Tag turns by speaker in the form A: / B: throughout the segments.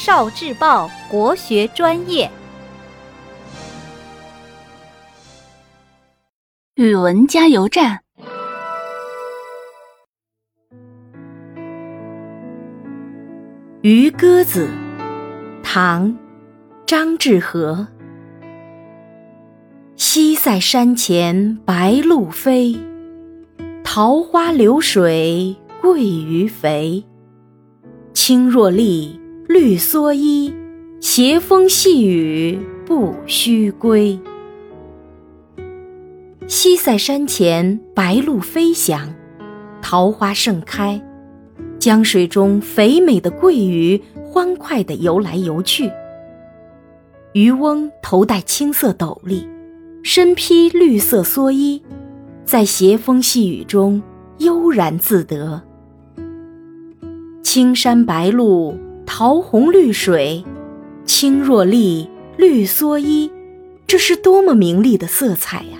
A: 少智报国学专业，
B: 语文加油站。
C: 《渔歌子》唐·张志和。西塞山前白鹭飞，桃花流水鳜鱼肥。青箬笠，绿蓑衣，斜风细雨不须归。西塞山前白鹭飞翔，桃花盛开，江水中肥美的鳜鱼欢快地游来游去。渔翁头戴青色斗笠，身披绿色蓑衣，在斜风细雨中悠然自得。青山白鹭，桃红绿水，青箬笠，绿蓑衣，这是多么明丽的色彩呀！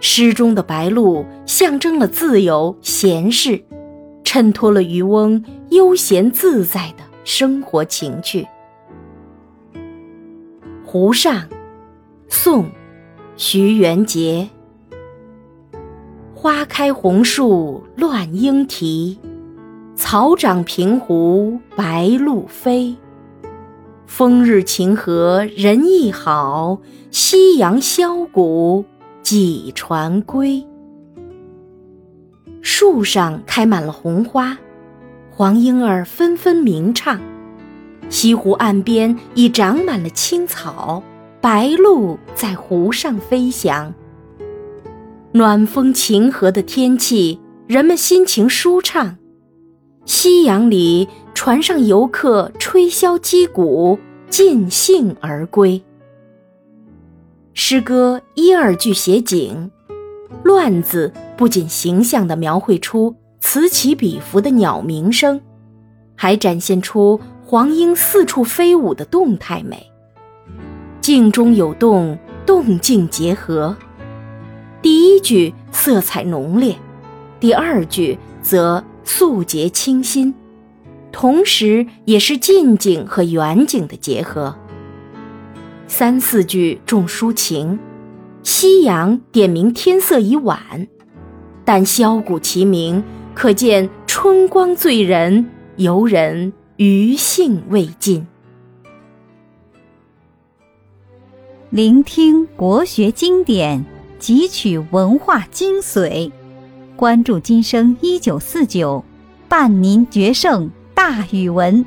C: 诗中的白鹭象征了自由闲适，衬托了渔翁悠闲自在的生活情趣。《湖上》，宋，徐元杰。花开红树乱莺啼，草长平湖白鹭飞。风日晴和人意好，夕阳箫鼓。几船归。树上开满了红花，黄莺儿纷纷鸣唱。西湖岸边已长满了青草，白鹭在湖上飞翔。暖风晴和的天气，人们心情舒畅。夕阳里，船上游客吹箫击鼓，尽兴而归。诗歌一二句写景，“乱”字不仅形象地描绘出此起彼伏的鸟鸣声，还展现出黄莺四处飞舞的动态美。静中有动，动静结合。第一句色彩浓烈，第二句则素洁清新，同时也是近景和远景的结合。三四句重抒情，夕阳点明天色已晚，但箫鼓齐鸣，可见春光醉人，游人余兴未尽。
A: 聆听国学经典，汲取文化精髓，关注今生一九四九，伴您决胜大语文。